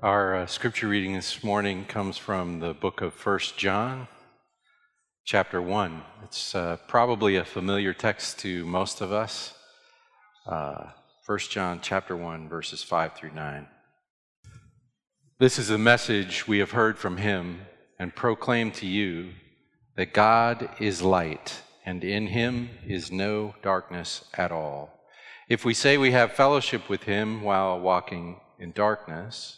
Our uh, scripture reading this morning comes from the book of First John, chapter 1. It's uh, probably a familiar text to most of us. Uh, 1 John chapter 1, verses 5 through 9. This is a message we have heard from him and proclaim to you that God is light, and in him is no darkness at all. If we say we have fellowship with him while walking in darkness,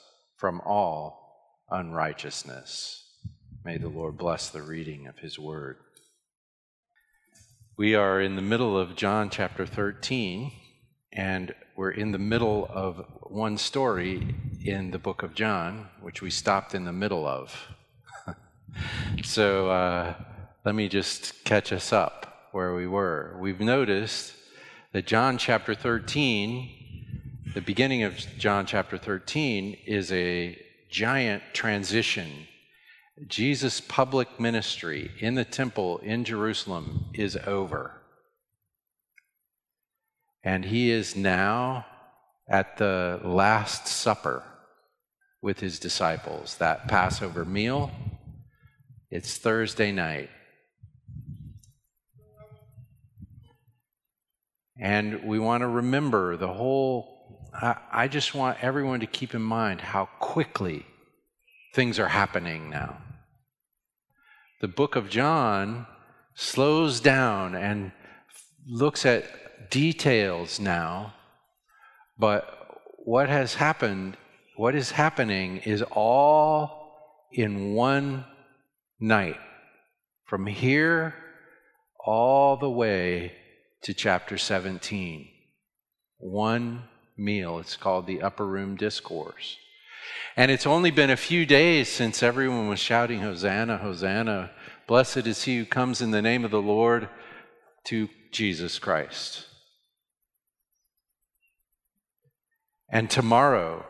from all unrighteousness. May the Lord bless the reading of his word. We are in the middle of John chapter 13, and we're in the middle of one story in the book of John, which we stopped in the middle of. so uh, let me just catch us up where we were. We've noticed that John chapter 13 the beginning of John chapter 13 is a giant transition. Jesus' public ministry in the temple in Jerusalem is over. And he is now at the Last Supper with his disciples, that Passover meal. It's Thursday night. And we want to remember the whole I, I just want everyone to keep in mind how quickly things are happening now. The book of John slows down and looks at details now, but what has happened, what is happening is all in one night. From here all the way to chapter 17. One meal. It's called the Upper Room Discourse. And it's only been a few days since everyone was shouting, Hosanna, Hosanna. Blessed is he who comes in the name of the Lord to Jesus Christ. And tomorrow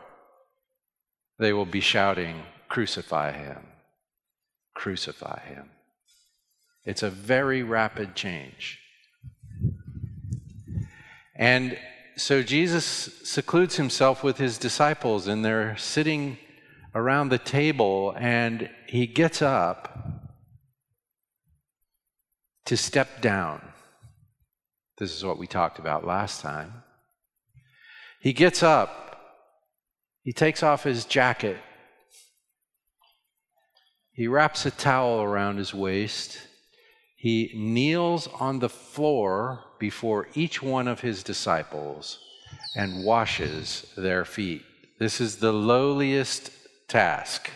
they will be shouting, Crucify him, crucify him. It's a very rapid change. And so Jesus secludes himself with his disciples, and they're sitting around the table, and he gets up to step down. This is what we talked about last time. He gets up, he takes off his jacket, he wraps a towel around his waist, he kneels on the floor before each one of his disciples and washes their feet. This is the lowliest task.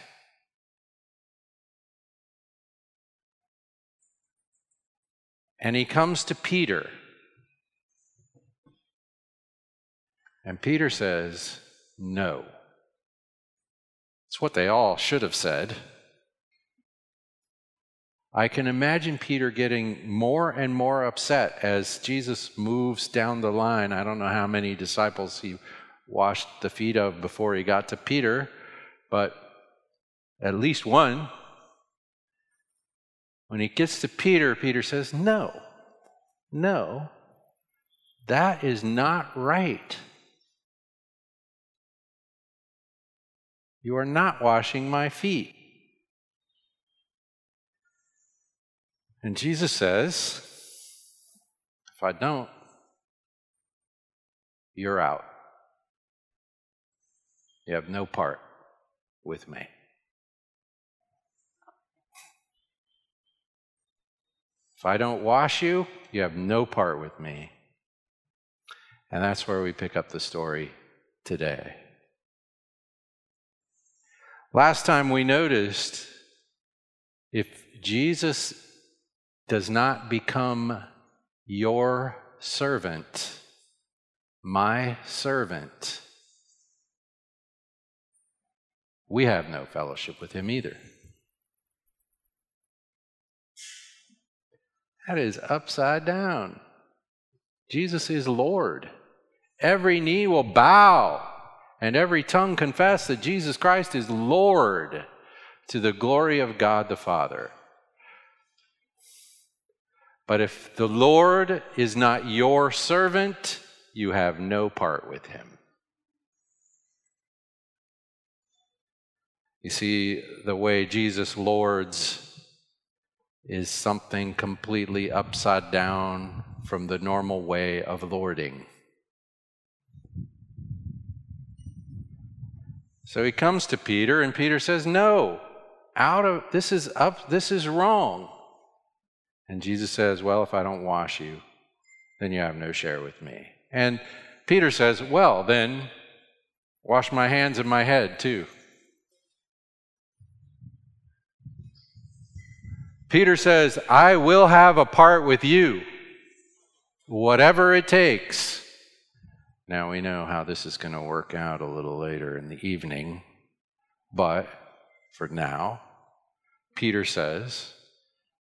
And he comes to Peter. And Peter says, No. It's what they all should have said. I can imagine Peter getting more and more upset as Jesus moves down the line. I don't know how many disciples he washed the feet of before he got to Peter, but at least one. When he gets to Peter, Peter says, No, no, that is not right. You are not washing my feet. And Jesus says, if I don't, you're out. You have no part with me. If I don't wash you, you have no part with me. And that's where we pick up the story today. Last time we noticed if Jesus does not become your servant, my servant, we have no fellowship with him either. That is upside down. Jesus is Lord. Every knee will bow and every tongue confess that Jesus Christ is Lord to the glory of God the Father. But if the Lord is not your servant, you have no part with him. You see, the way Jesus lords is something completely upside down from the normal way of lording. So he comes to Peter, and Peter says, No, out of this is up, this is wrong. And Jesus says, Well, if I don't wash you, then you have no share with me. And Peter says, Well, then wash my hands and my head too. Peter says, I will have a part with you, whatever it takes. Now we know how this is going to work out a little later in the evening, but for now, Peter says,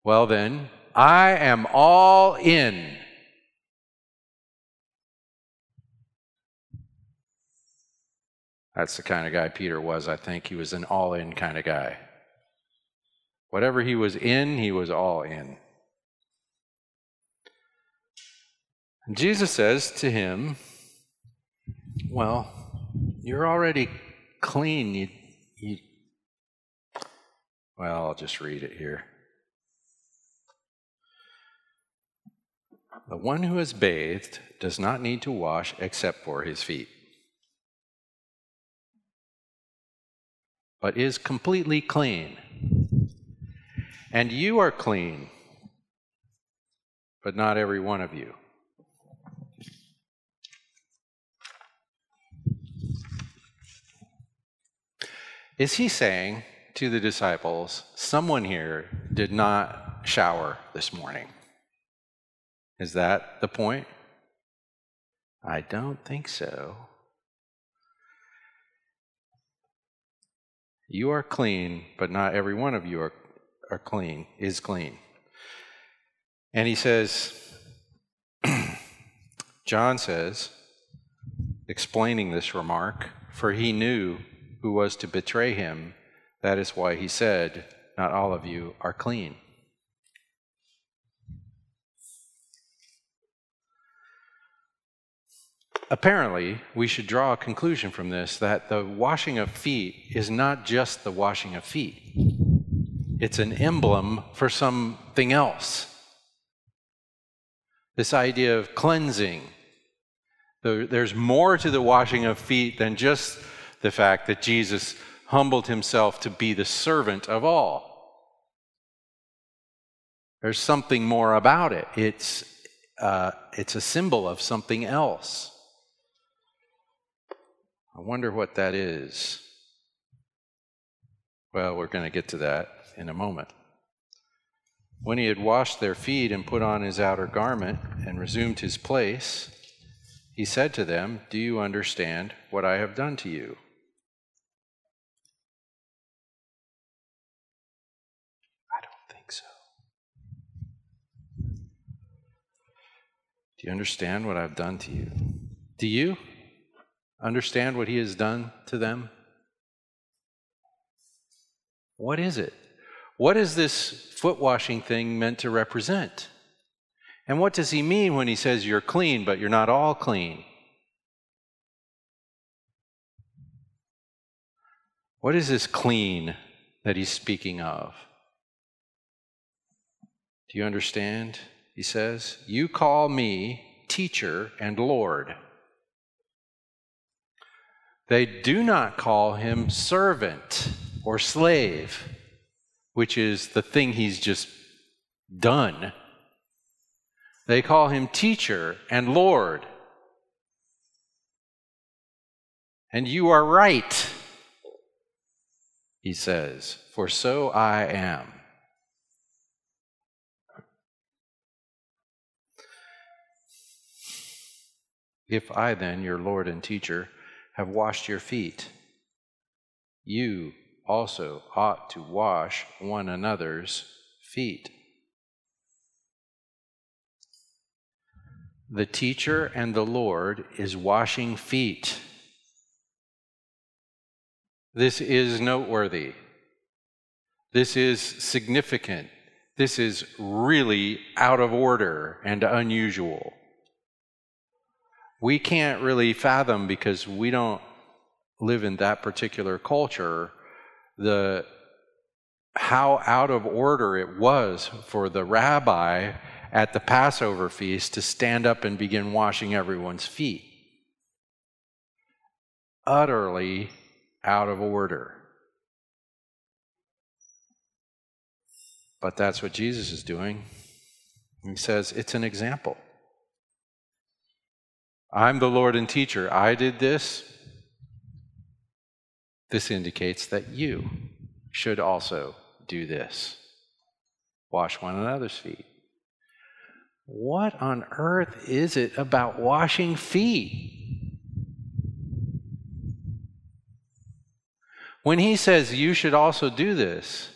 Well, then, I am all in. That's the kind of guy Peter was, I think. He was an all in kind of guy. Whatever he was in, he was all in. Jesus says to him, Well, you're already clean. You, you, well, I'll just read it here. The one who is bathed does not need to wash except for his feet, but is completely clean. And you are clean, but not every one of you. Is he saying to the disciples, someone here did not shower this morning? Is that the point? I don't think so. You are clean, but not every one of you are are clean, is clean. And he says, John says, explaining this remark, for he knew who was to betray him. That is why he said, Not all of you are clean. Apparently, we should draw a conclusion from this that the washing of feet is not just the washing of feet it's an emblem for something else. This idea of cleansing. There's more to the washing of feet than just the fact that Jesus humbled himself to be the servant of all. There's something more about it. It's, uh, it's a symbol of something else. I wonder what that is. Well, we're going to get to that in a moment. When he had washed their feet and put on his outer garment and resumed his place, he said to them, Do you understand what I have done to you? I don't think so. Do you understand what I've done to you? Do you understand what he has done to them? What is it? What is this foot washing thing meant to represent? And what does he mean when he says you're clean, but you're not all clean? What is this clean that he's speaking of? Do you understand? He says, You call me teacher and Lord. They do not call him servant or slave which is the thing he's just done. They call him teacher and Lord. And you are right, he says, for so I am. If I then, your Lord and teacher, have washed your feet, you also ought to wash one another's feet. The teacher and the Lord is washing feet. This is noteworthy. This is significant. This is really out of order and unusual. We can't really fathom because we don't live in that particular culture the how out of order it was for the rabbi at the Passover feast to stand up and begin washing everyone's feet. Utterly out of order. But that's what Jesus is doing. He says, It's an example. I'm the Lord and teacher. I did this. This indicates that you should also do this wash one another's feet. What on earth is it about washing feet? When he says you should also do this,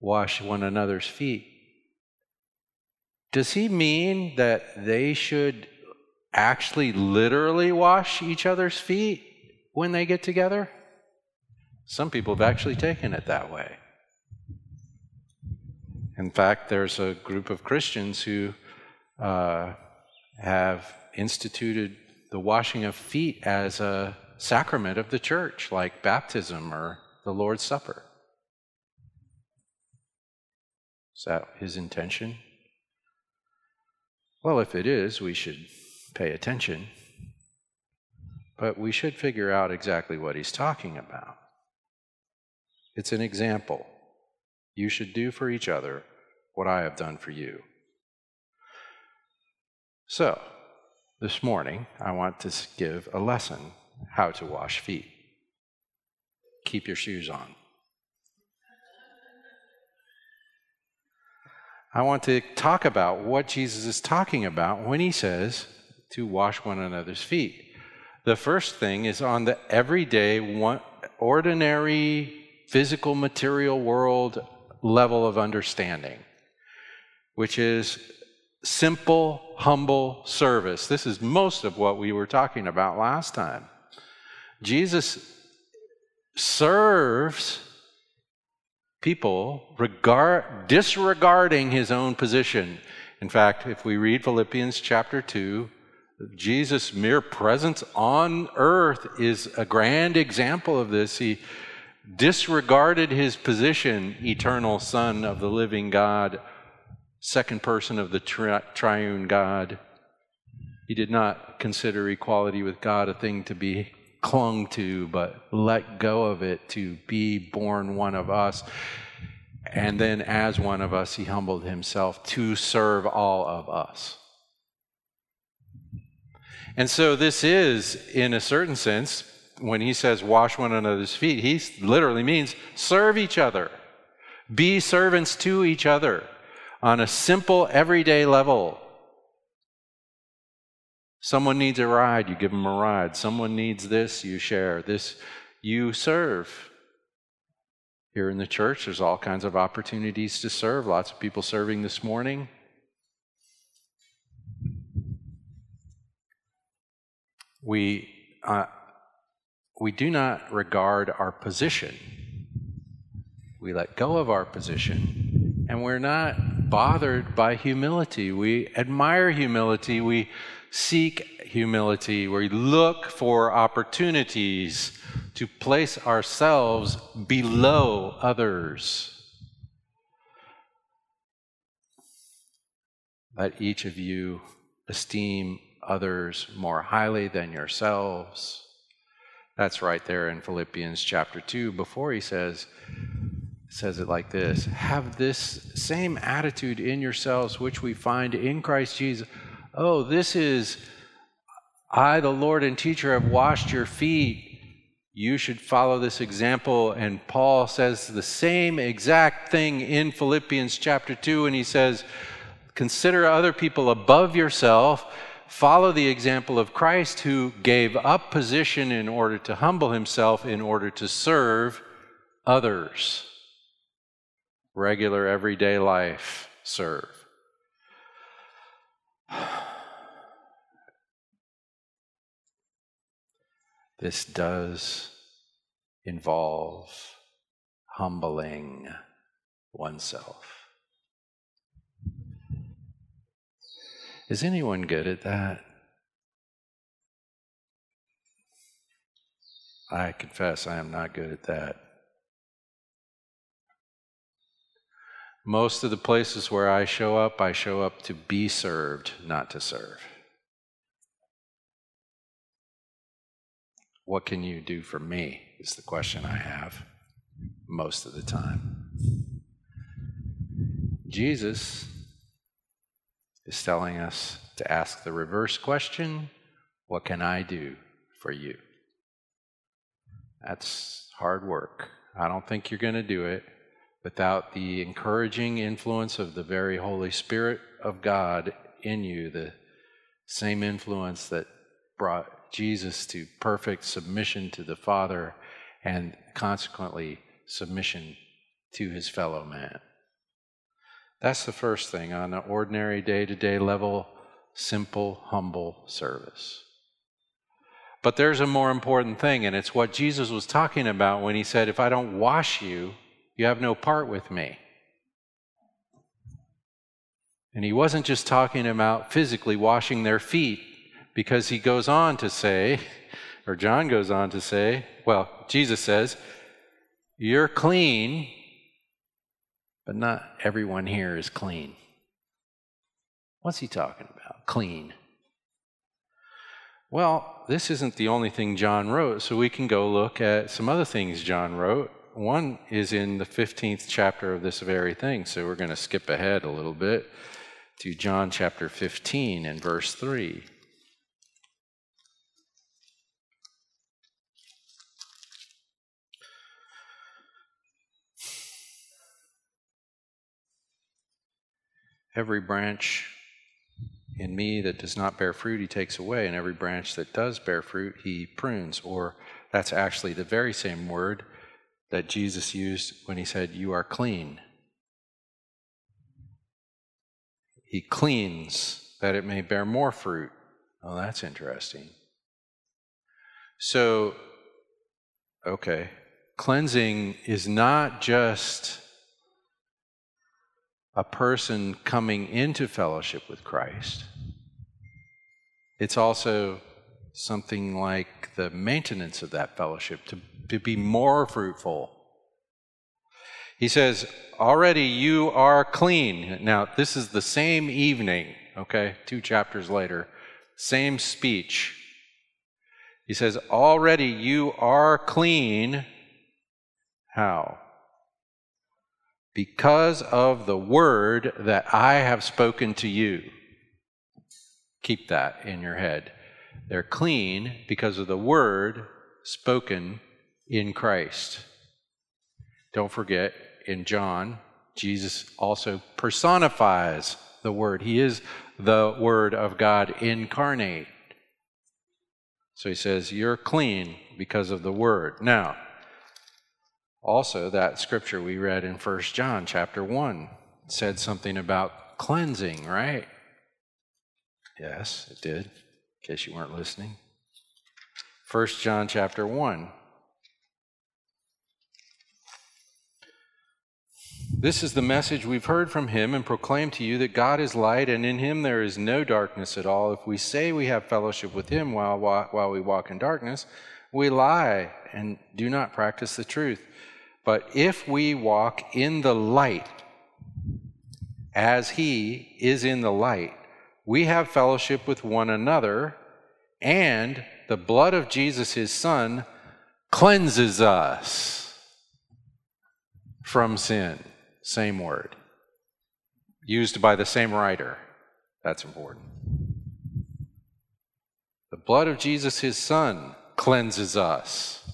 wash one another's feet, does he mean that they should actually literally wash each other's feet when they get together? Some people have actually taken it that way. In fact, there's a group of Christians who uh, have instituted the washing of feet as a sacrament of the church, like baptism or the Lord's Supper. Is that his intention? Well, if it is, we should pay attention. But we should figure out exactly what he's talking about. It's an example. You should do for each other what I have done for you. So, this morning, I want to give a lesson how to wash feet. Keep your shoes on. I want to talk about what Jesus is talking about when he says, to wash one another's feet. The first thing is on the everyday, one, ordinary, physical, material world level of understanding, which is simple, humble service. This is most of what we were talking about last time. Jesus serves people regard, disregarding his own position. In fact, if we read Philippians chapter 2, Jesus' mere presence on earth is a grand example of this. He disregarded his position, eternal Son of the living God, second person of the tri- triune God. He did not consider equality with God a thing to be clung to, but let go of it to be born one of us. And then, as one of us, he humbled himself to serve all of us. And so, this is, in a certain sense, when he says wash one another's feet, he literally means serve each other, be servants to each other on a simple, everyday level. Someone needs a ride, you give them a ride. Someone needs this, you share. This, you serve. Here in the church, there's all kinds of opportunities to serve. Lots of people serving this morning. we, uh, we do not regard our position. We let go of our position, and we're not bothered by humility. We admire humility. We seek humility. where We look for opportunities to place ourselves below others. Let each of you esteem others more highly than yourselves. That's right there in Philippians chapter 2 before he says says it like this have this same attitude in yourselves which we find in Christ Jesus oh this is I the Lord and teacher have washed your feet you should follow this example and Paul says the same exact thing in Philippians chapter 2 and he says consider other people above yourself follow the example of Christ who gave up position in order to humble himself in order to serve others. Regular, everyday life, serve. This does involve humbling oneself. Is anyone good at that? I confess I am not good at that. Most of the places where I show up, I show up to be served, not to serve. What can you do for me? Is the question I have most of the time. Jesus is telling us to ask the reverse question What can I do for you? That's hard work. I don't think you're going to do it without the encouraging influence of the very Holy Spirit of God in you, the same influence that brought Jesus to perfect submission to the Father and consequently submission to his fellow man. That's the first thing on an ordinary day to day level, simple, humble service. But there's a more important thing, and it's what Jesus was talking about when he said, If I don't wash you, you have no part with me. And he wasn't just talking about physically washing their feet, because he goes on to say, or John goes on to say, well, Jesus says, You're clean but not everyone here is clean. What's he talking about? Clean. Well, this isn't the only thing John wrote, so we can go look at some other things John wrote. One is in the 15th chapter of this very thing, so we're going to skip ahead a little bit to John chapter 15 and verse 3. Every branch in me that does not bear fruit, he takes away, and every branch that does bear fruit, he prunes. Or that's actually the very same word that Jesus used when he said, You are clean. He cleans that it may bear more fruit. Oh, that's interesting. So, okay, cleansing is not just a person coming into fellowship with Christ, it's also something like the maintenance of that fellowship to, to be more fruitful. He says, Already you are clean. Now, this is the same evening, okay, two chapters later, same speech. He says, Already you are clean. How? Because of the word that I have spoken to you. Keep that in your head. They're clean because of the word spoken in Christ. Don't forget, in John, Jesus also personifies the Word. He is the Word of God incarnate. So he says, You're clean because of the Word. Now, also, that scripture we read in 1 John chapter 1 said something about cleansing, right? Yes, it did, in case you weren't listening. 1 John chapter 1. This is the message we've heard from him and proclaim to you that God is light and in him there is no darkness at all. If we say we have fellowship with him while, while we walk in darkness, we lie and do not practice the truth. But if we walk in the light, as he is in the light, we have fellowship with one another, and the blood of Jesus, his son, cleanses us from sin. Same word. Used by the same writer. That's important. The blood of Jesus, his son, cleanses us.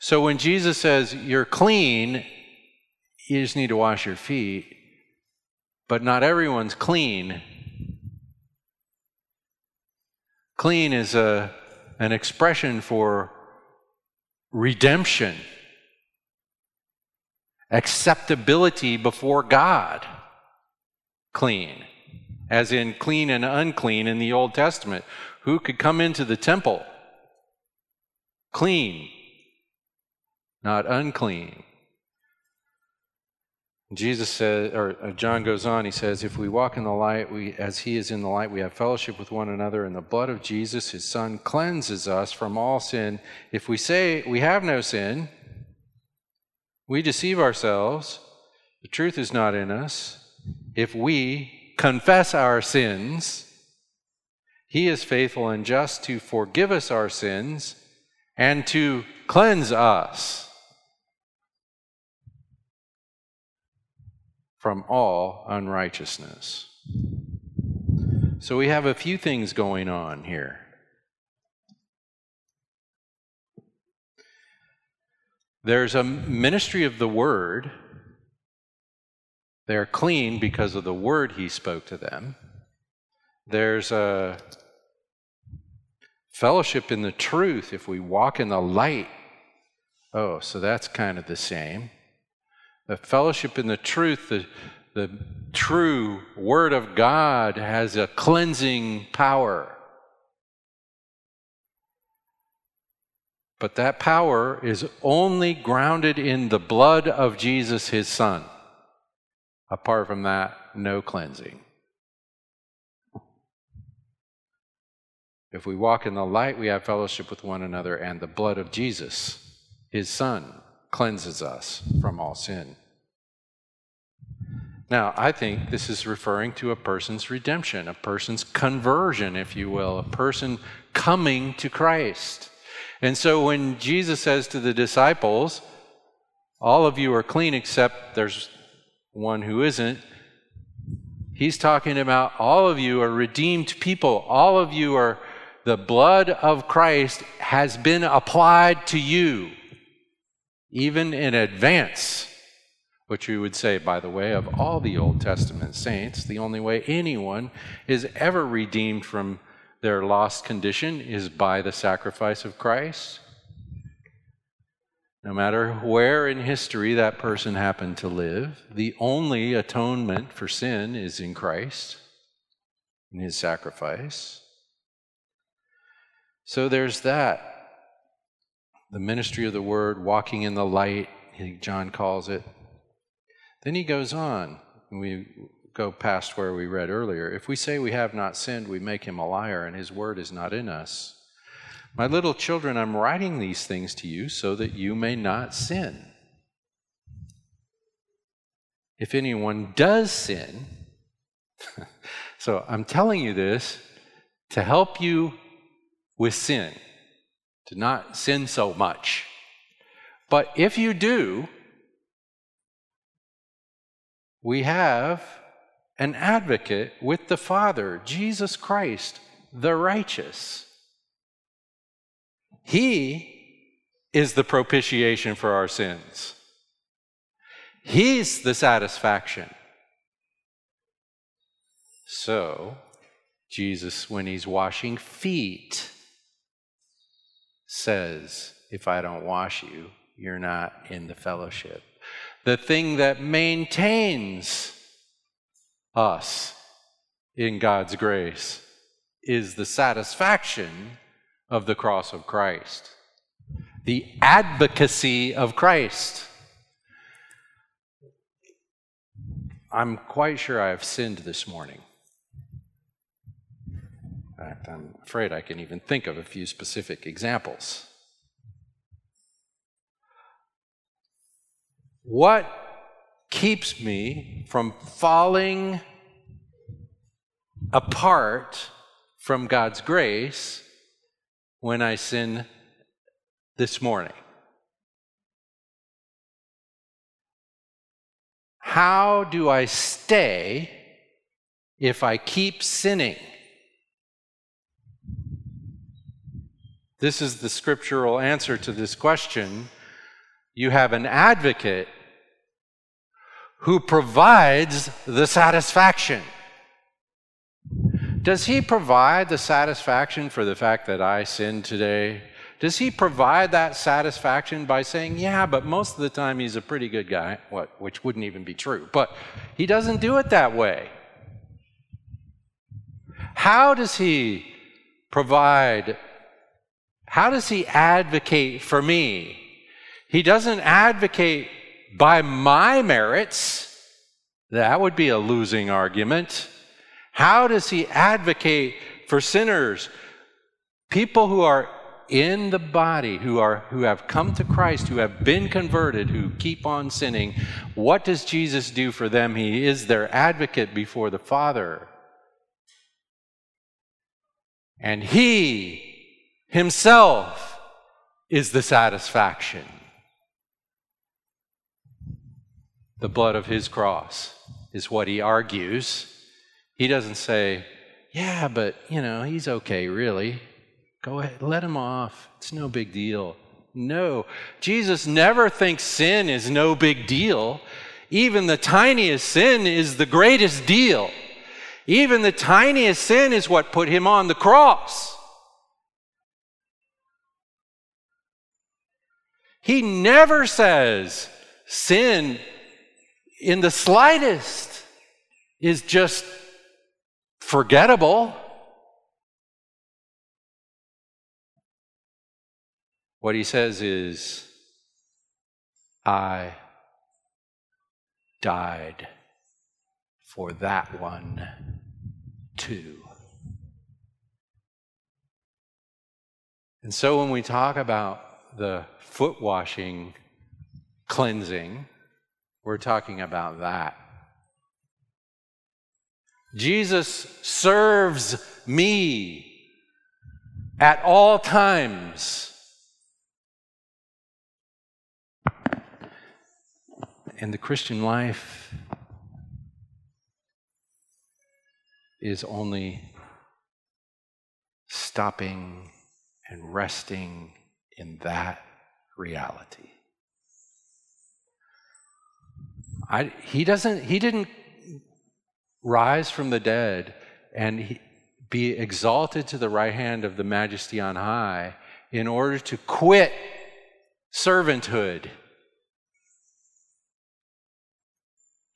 So when Jesus says, You're clean, you just need to wash your feet, but not everyone's clean. Clean is a, an expression for redemption, acceptability before God. Clean, as in clean and unclean in the Old Testament. Who could come into the temple? Clean, not unclean. Jesus says, or uh, John goes on, he says, If we walk in the light, we, as he is in the light, we have fellowship with one another, and the blood of Jesus, his son, cleanses us from all sin. If we say we have no sin, we deceive ourselves. The truth is not in us. If we confess our sins, he is faithful and just to forgive us our sins and to cleanse us from all unrighteousness. So we have a few things going on here. There's a ministry of the word. They're clean because of the word he spoke to them. There's a fellowship in the truth if we walk in the light. Oh, so that's kind of the same. The fellowship in the truth, the, the true Word of God has a cleansing power. But that power is only grounded in the blood of Jesus, his Son. Apart from that, no cleansing. If we walk in the light, we have fellowship with one another, and the blood of Jesus, his Son, cleanses us from all sin. Now, I think this is referring to a person's redemption, a person's conversion, if you will, a person coming to Christ. And so when Jesus says to the disciples, All of you are clean except there's one who isn't, he's talking about all of you are redeemed people. All of you are, the blood of Christ has been applied to you, even in advance which we would say, by the way, of all the Old Testament saints, the only way anyone is ever redeemed from their lost condition is by the sacrifice of Christ. No matter where in history that person happened to live, the only atonement for sin is in Christ, in his sacrifice. So there's that. The ministry of the word, walking in the light, John calls it. Then he goes on, we go past where we read earlier. If we say we have not sinned, we make him a liar, and his word is not in us. My little children, I'm writing these things to you so that you may not sin. If anyone does sin, so I'm telling you this to help you with sin, to not sin so much. But if you do, we have an advocate with the Father, Jesus Christ, the righteous. He is the propitiation for our sins. He's the satisfaction. So, Jesus, when he's washing feet, says, If I don't wash you, you're not in the fellowship the thing that maintains us in God's grace is the satisfaction of the cross of Christ, the advocacy of Christ. I'm quite sure I have sinned this morning. Fact, I'm afraid I can even think of a few specific examples. What keeps me from falling apart from God's grace when I sin this morning? How do I stay if I keep sinning? This is the scriptural answer to this question you have an advocate who provides the satisfaction. Does he provide the satisfaction for the fact that I sinned today? Does he provide that satisfaction by saying, yeah, but most of the time he's a pretty good guy? What, which wouldn't even be true. But he doesn't do it that way. How does he provide? How does he advocate for me? He doesn't advocate by my merits. That would be a losing argument. How does he advocate for sinners? People who are in the body, who, are, who have come to Christ, who have been converted, who keep on sinning. What does Jesus do for them? He is their advocate before the Father. And he himself is the satisfaction. The blood of his cross is what he argues. He doesn't say, yeah, but, you know, he's okay, really. Go ahead, let him off. It's no big deal. No, Jesus never thinks sin is no big deal. Even the tiniest sin is the greatest deal. Even the tiniest sin is what put him on the cross. He never says sin in the slightest is just forgettable. What he says is, I died for that one too. And so when we talk about the foot washing cleansing, we're talking about that. Jesus serves me at all times. And the Christian life is only stopping and resting in that reality. I, he doesn't he didn't rise from the dead and he, be exalted to the right hand of the majesty on high in order to quit servanthood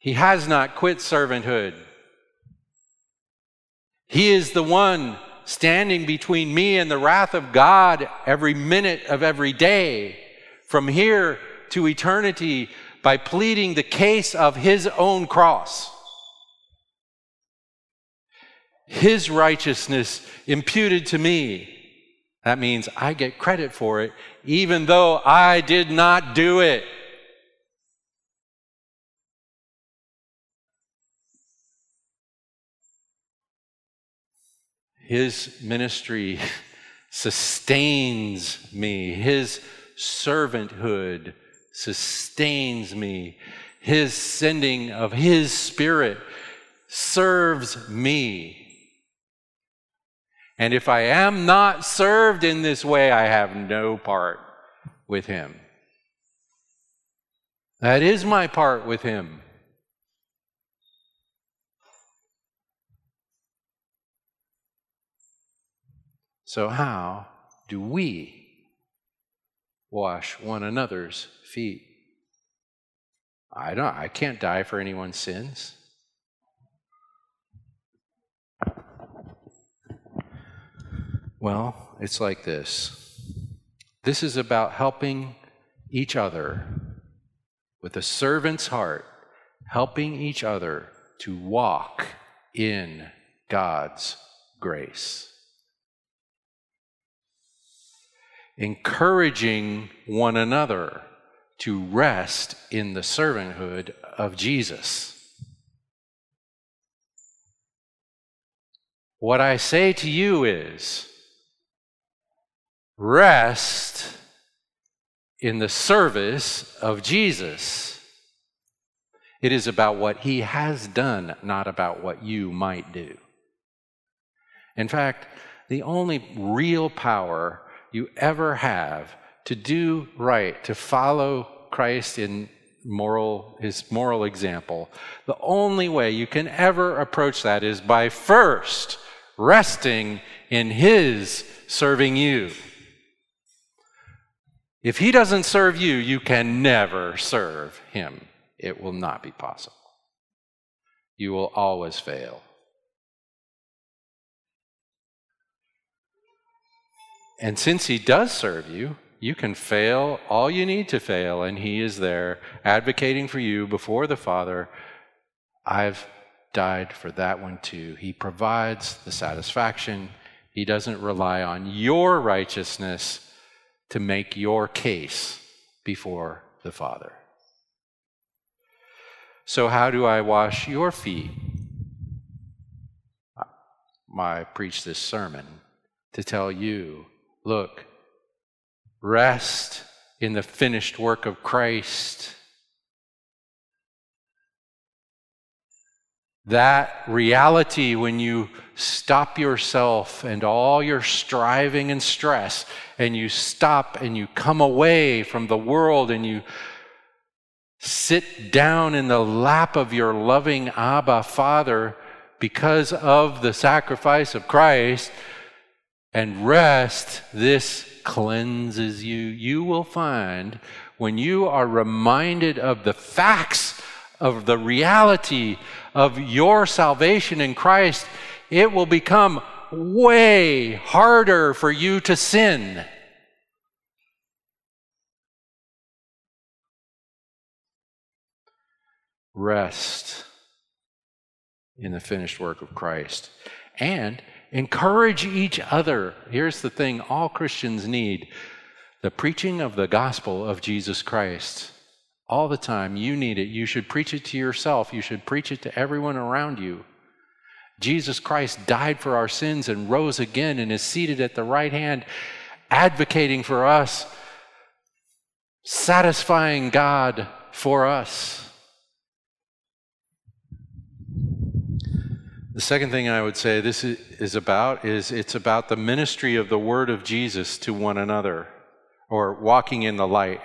He has not quit servanthood. He is the one standing between me and the wrath of God every minute of every day, from here to eternity, by pleading the case of his own cross. His righteousness imputed to me. That means I get credit for it, even though I did not do it. His ministry sustains me. His servanthood sustains me. His sending of His Spirit serves me. And if I am not served in this way, I have no part with Him. That is my part with Him. So, how do we wash one another's feet? I don't I can't die for anyone's sins. Well, it's like this. This is about helping each other with a servant's heart, helping each other to walk in God's grace. Encouraging one another to rest in the servanthood of Jesus. What I say to you is rest in the service of Jesus. It is about what he has done, not about what you might do. In fact, the only real power you ever have to do right, to follow Christ in moral his moral example, the only way you can ever approach that is by first resting in His serving you. If He doesn't serve you, you can never serve Him. It will not be possible. You will always fail. And since He does serve you, you can fail all you need to fail, and He is there advocating for you before the Father. I've died for that one too. He provides the satisfaction. He doesn't rely on your righteousness to make your case before the Father. So, how do I wash your feet? I preach this sermon to tell you look, rest in the finished work of Christ. That reality, when you stop yourself and all your striving and stress, and you stop and you come away from the world and you sit down in the lap of your loving Abba Father because of the sacrifice of Christ and rest, this cleanses you. You will find when you are reminded of the facts of the reality of your salvation in Christ, it will become way harder for you to sin. Rest in the finished work of Christ. And encourage each other. Here's the thing all Christians need the preaching of the gospel of Jesus Christ. All the time, you need it. You should preach it to yourself, you should preach it to everyone around you. Jesus Christ died for our sins and rose again and is seated at the right hand, advocating for us, satisfying God for us. The second thing I would say this is about is it's about the ministry of the word of Jesus to one another or walking in the light.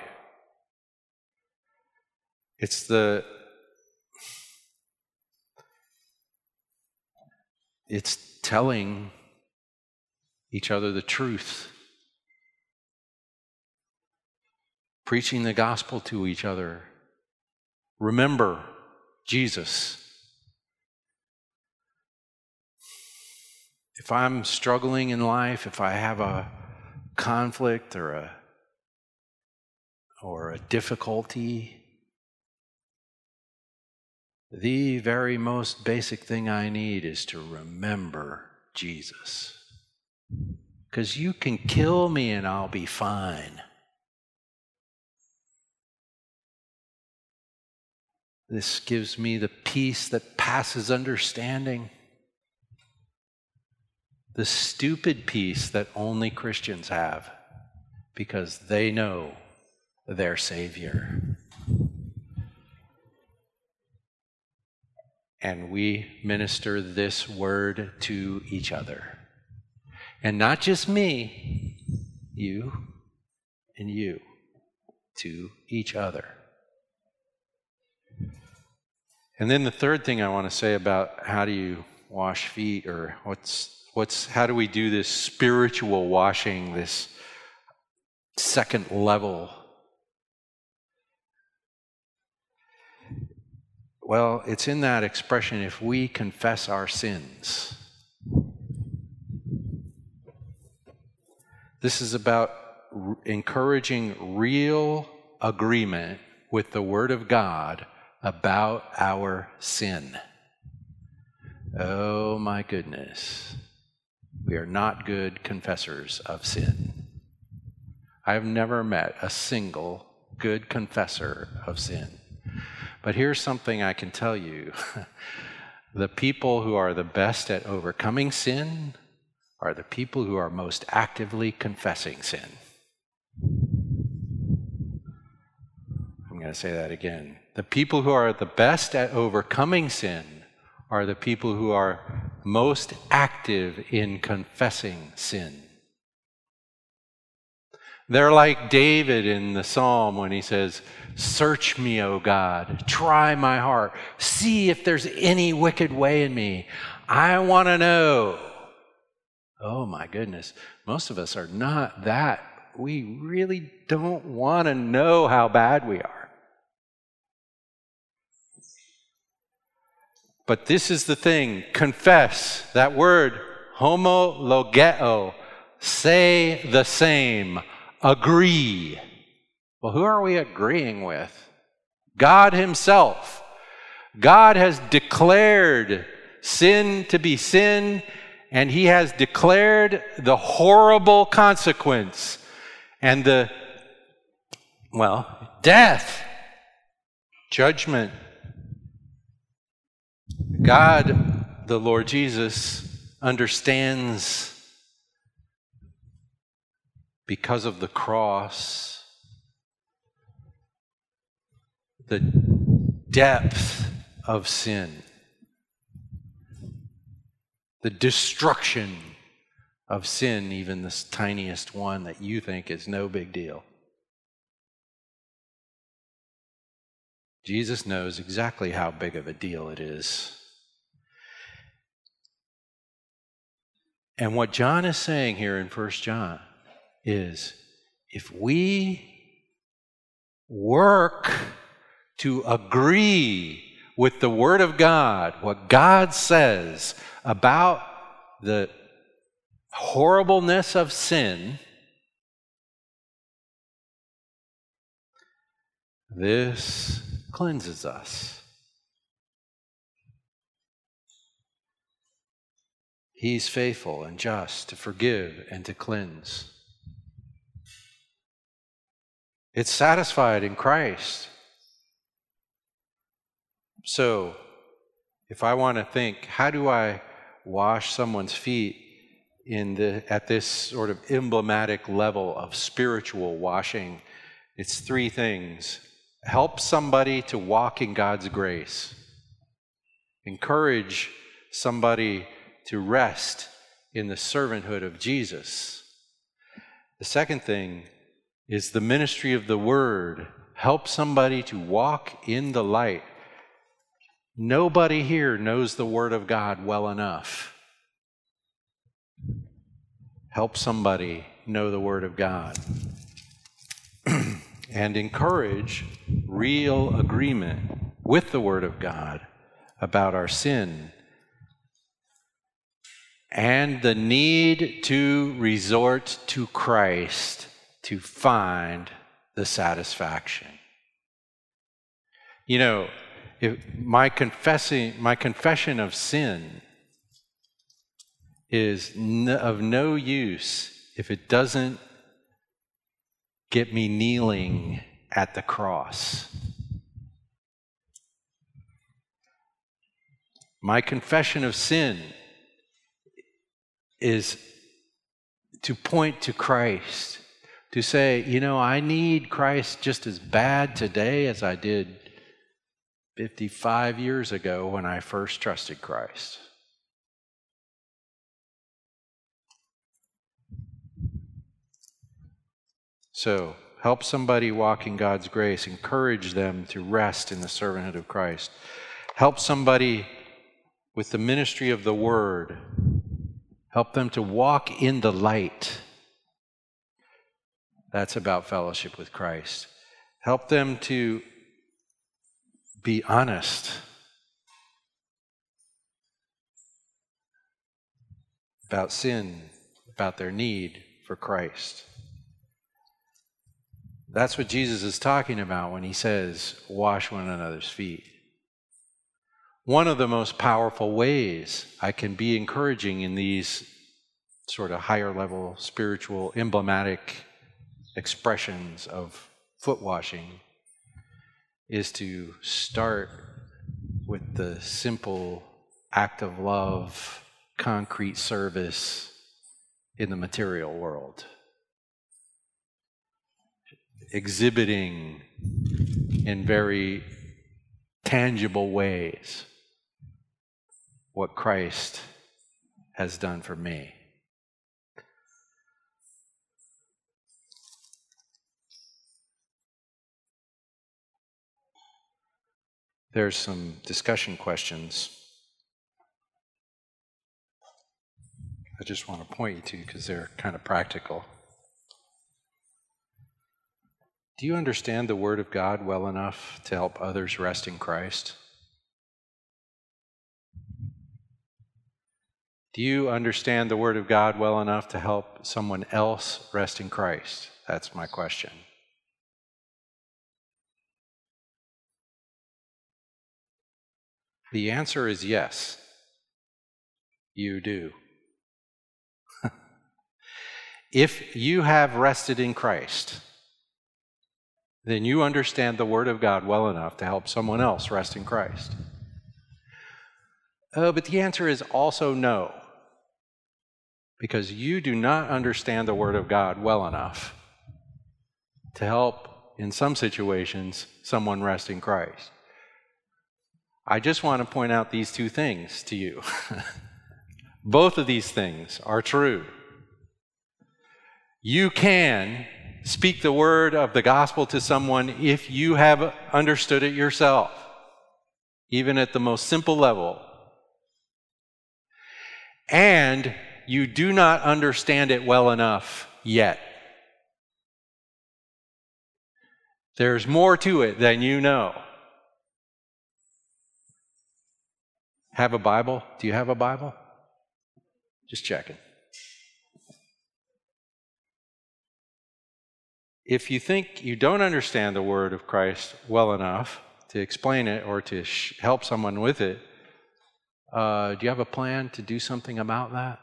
It's the it's telling each other the truth. Preaching the gospel to each other. Remember Jesus. If I'm struggling in life, if I have a conflict or a or a difficulty, the very most basic thing I need is to remember Jesus. Because you can kill me and I'll be fine. This gives me the peace that passes understanding the stupid peace that only Christians have because they know their Savior. And we minister this word to each other. And not just me, you and you, to each other. And then the third thing I want to say about how do you wash feet or what's What's, how do we do this spiritual washing, this second level? Well, it's in that expression if we confess our sins. This is about r- encouraging real agreement with the Word of God about our sin. Oh my goodness. We are not good confessors of sin. I have never met a single good confessor of sin. But here's something I can tell you the people who are the best at overcoming sin are the people who are most actively confessing sin. I'm going to say that again. The people who are the best at overcoming sin are the people who are most active in confessing sin. They're like David in the psalm when he says, Search me, O God, try my heart, see if there's any wicked way in me. I want to know Oh my goodness, most of us are not that. We really don't want to know how bad we are. But this is the thing confess, that word, homologeo, say the same, agree. Well, who are we agreeing with? God Himself. God has declared sin to be sin, and He has declared the horrible consequence and the, well, death, judgment. God, the Lord Jesus, understands because of the cross the depth of sin, the destruction of sin, even this tiniest one that you think is no big deal. Jesus knows exactly how big of a deal it is. And what John is saying here in 1 John is if we work to agree with the Word of God, what God says about the horribleness of sin, this cleanses us. He's faithful and just to forgive and to cleanse. It's satisfied in Christ. So, if I want to think, how do I wash someone's feet in the, at this sort of emblematic level of spiritual washing? It's three things help somebody to walk in God's grace, encourage somebody to rest in the servanthood of Jesus. The second thing is the ministry of the word. Help somebody to walk in the light. Nobody here knows the Word of God well enough. Help somebody know the Word of God. and encourage real agreement with the Word of God about our sin and the need to resort to Christ to find the satisfaction. You know, if my confessing my confession of sin is of no use if it doesn't get me kneeling at the cross. My confession of sin is to point to Christ, to say, you know, I need Christ just as bad today as I did 55 years ago when I first trusted Christ. So, help somebody walk in God's grace, encourage them to rest in the servanthood of Christ. Help somebody with the ministry of the word, help them to walk in the light. That's about fellowship with Christ. Help them to be honest about sin, about their need for Christ. That's what Jesus is talking about when he says, wash one another's feet. One of the most powerful ways I can be encouraging in these sort of higher level spiritual emblematic expressions of foot washing is to start with the simple act of love, concrete service in the material world. Exhibiting in very tangible ways what Christ has done for me. There's some discussion questions. I just want to point you to because they're kind of practical. Do you understand the Word of God well enough to help others rest in Christ? Do you understand the Word of God well enough to help someone else rest in Christ? That's my question. The answer is yes, you do. if you have rested in Christ, then you understand the Word of God well enough to help someone else rest in Christ. Oh, but the answer is also no, because you do not understand the Word of God well enough to help, in some situations, someone rest in Christ. I just want to point out these two things to you. Both of these things are true. You can speak the word of the gospel to someone if you have understood it yourself, even at the most simple level. And you do not understand it well enough yet. There's more to it than you know. Have a Bible? Do you have a Bible? Just checking. If you think you don't understand the word of Christ well enough to explain it or to help someone with it, uh, do you have a plan to do something about that?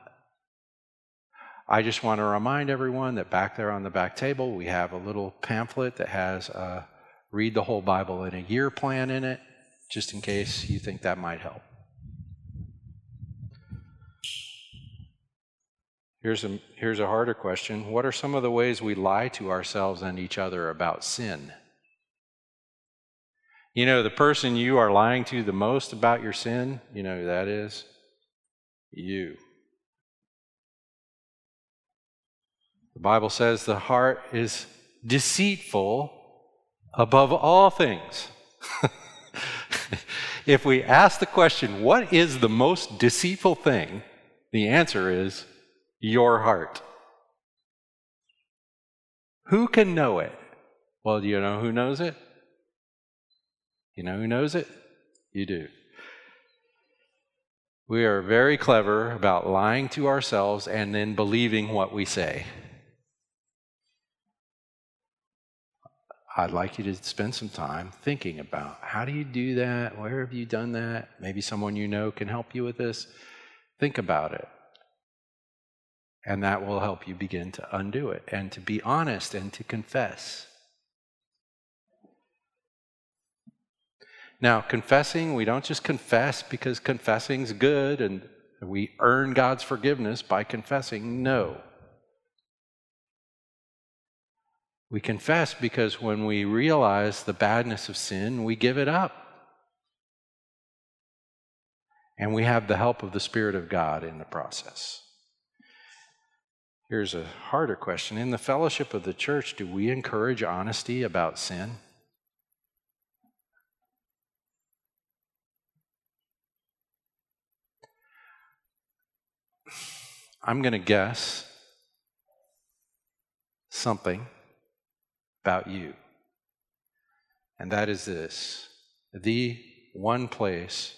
I just want to remind everyone that back there on the back table, we have a little pamphlet that has a read the whole Bible in a year plan in it, just in case you think that might help. Here's a, here's a harder question What are some of the ways we lie to ourselves and each other about sin? You know, the person you are lying to the most about your sin, you know who that is? You. The Bible says the heart is deceitful above all things. if we ask the question, what is the most deceitful thing? The answer is your heart. Who can know it? Well, do you know who knows it? You know who knows it? You do. We are very clever about lying to ourselves and then believing what we say. I'd like you to spend some time thinking about how do you do that? Where have you done that? Maybe someone you know can help you with this. Think about it. And that will help you begin to undo it and to be honest and to confess. Now, confessing, we don't just confess because confessing's good and we earn God's forgiveness by confessing. No. We confess because when we realize the badness of sin, we give it up. And we have the help of the Spirit of God in the process. Here's a harder question. In the fellowship of the church, do we encourage honesty about sin? I'm going to guess something about you. And that is this the one place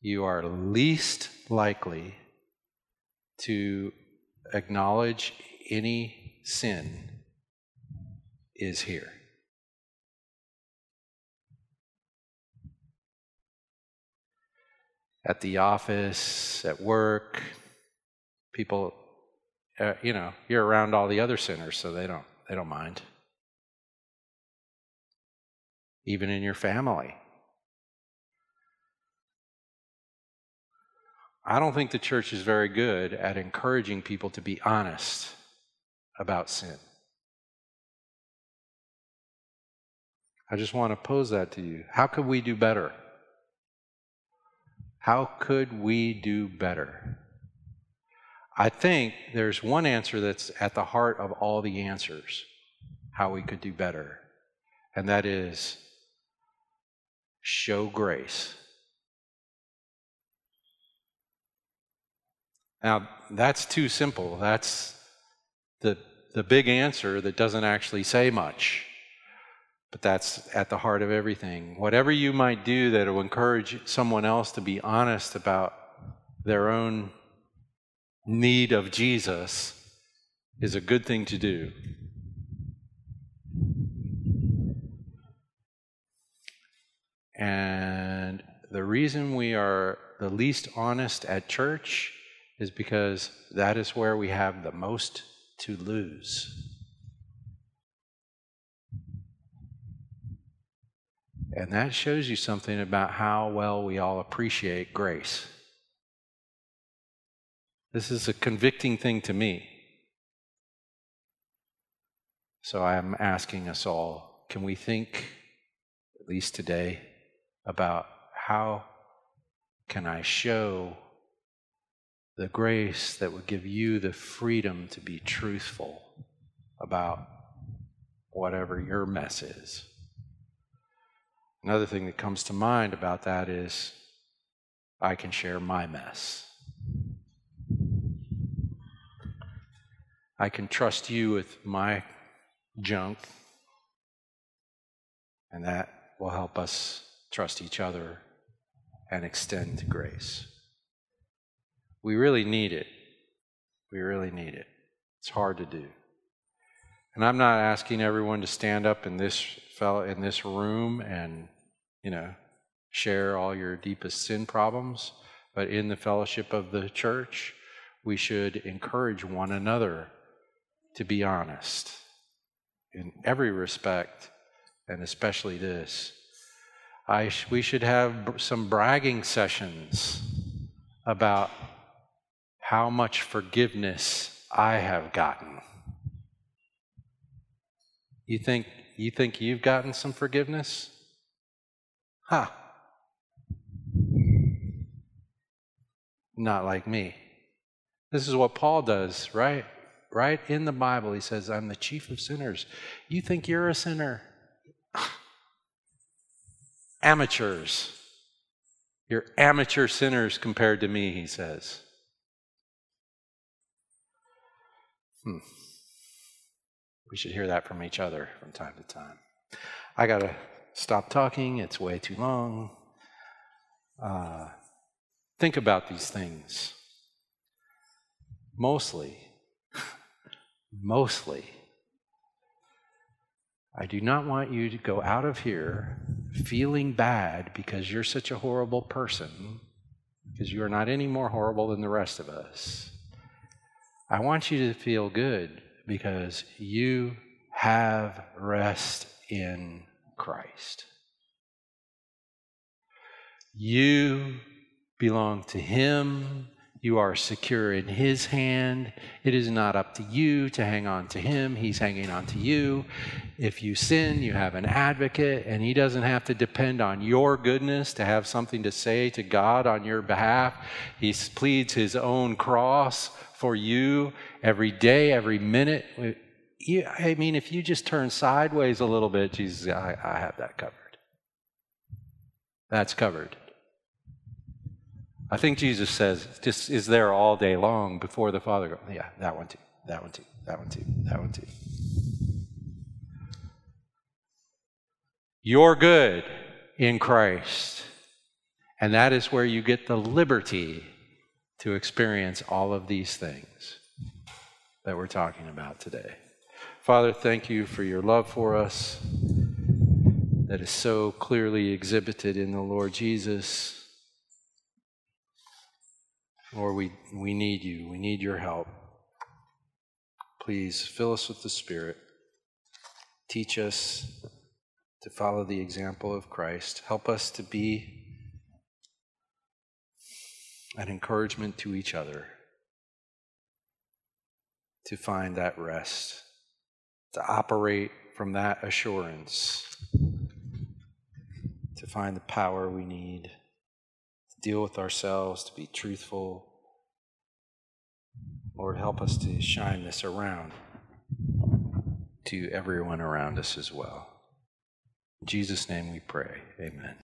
you are least likely to acknowledge any sin is here. At the office, at work, people, uh, you know, you're around all the other sinners, so they don't, they don't mind. Even in your family. I don't think the church is very good at encouraging people to be honest about sin. I just want to pose that to you. How could we do better? How could we do better? I think there's one answer that's at the heart of all the answers how we could do better, and that is show grace. Now, that's too simple. That's the, the big answer that doesn't actually say much. But that's at the heart of everything. Whatever you might do that will encourage someone else to be honest about their own need of Jesus is a good thing to do. And the reason we are the least honest at church is because that is where we have the most to lose. And that shows you something about how well we all appreciate grace. This is a convicting thing to me. So I'm asking us all can we think, at least today, about how can I show the grace that would give you the freedom to be truthful about whatever your mess is. Another thing that comes to mind about that is I can share my mess. I can trust you with my junk, and that will help us trust each other and extend grace. We really need it. We really need it. It's hard to do. And I'm not asking everyone to stand up in this fellow in this room and, you know, share all your deepest sin problems, but in the fellowship of the church, we should encourage one another to be honest in every respect, and especially this. I sh- we should have some bragging sessions about how much forgiveness I have gotten. You think you think you've gotten some forgiveness? Ha. Huh. Not like me. This is what Paul does, right? Right in the Bible, he says, I'm the chief of sinners. You think you're a sinner? Amateurs. You're amateur sinners compared to me, he says. Hmm. We should hear that from each other from time to time. I got to stop talking, it's way too long. Uh, think about these things. Mostly, mostly, I do not want you to go out of here feeling bad because you're such a horrible person, because you are not any more horrible than the rest of us. I want you to feel good because you have rest in Christ. You belong to Him. You are secure in His hand. It is not up to you to hang on to Him. He's hanging on to you. If you sin, you have an advocate, and He doesn't have to depend on your goodness to have something to say to God on your behalf. He pleads His own cross for you every day, every minute. I mean, if you just turn sideways a little bit, Jesus, I, I have that covered. That's covered. I think Jesus says, just is there all day long before the Father goes, yeah, that one too, that one too, that one too, that one too. You're good in Christ. And that is where you get the liberty to experience all of these things that we're talking about today. Father, thank you for your love for us that is so clearly exhibited in the Lord Jesus. Lord, we, we need you. We need your help. Please fill us with the Spirit. Teach us to follow the example of Christ. Help us to be an encouragement to each other to find that rest, to operate from that assurance, to find the power we need, deal with ourselves, to be truthful. Lord, help us to shine this around to everyone around us as well. In Jesus' name we pray. Amen.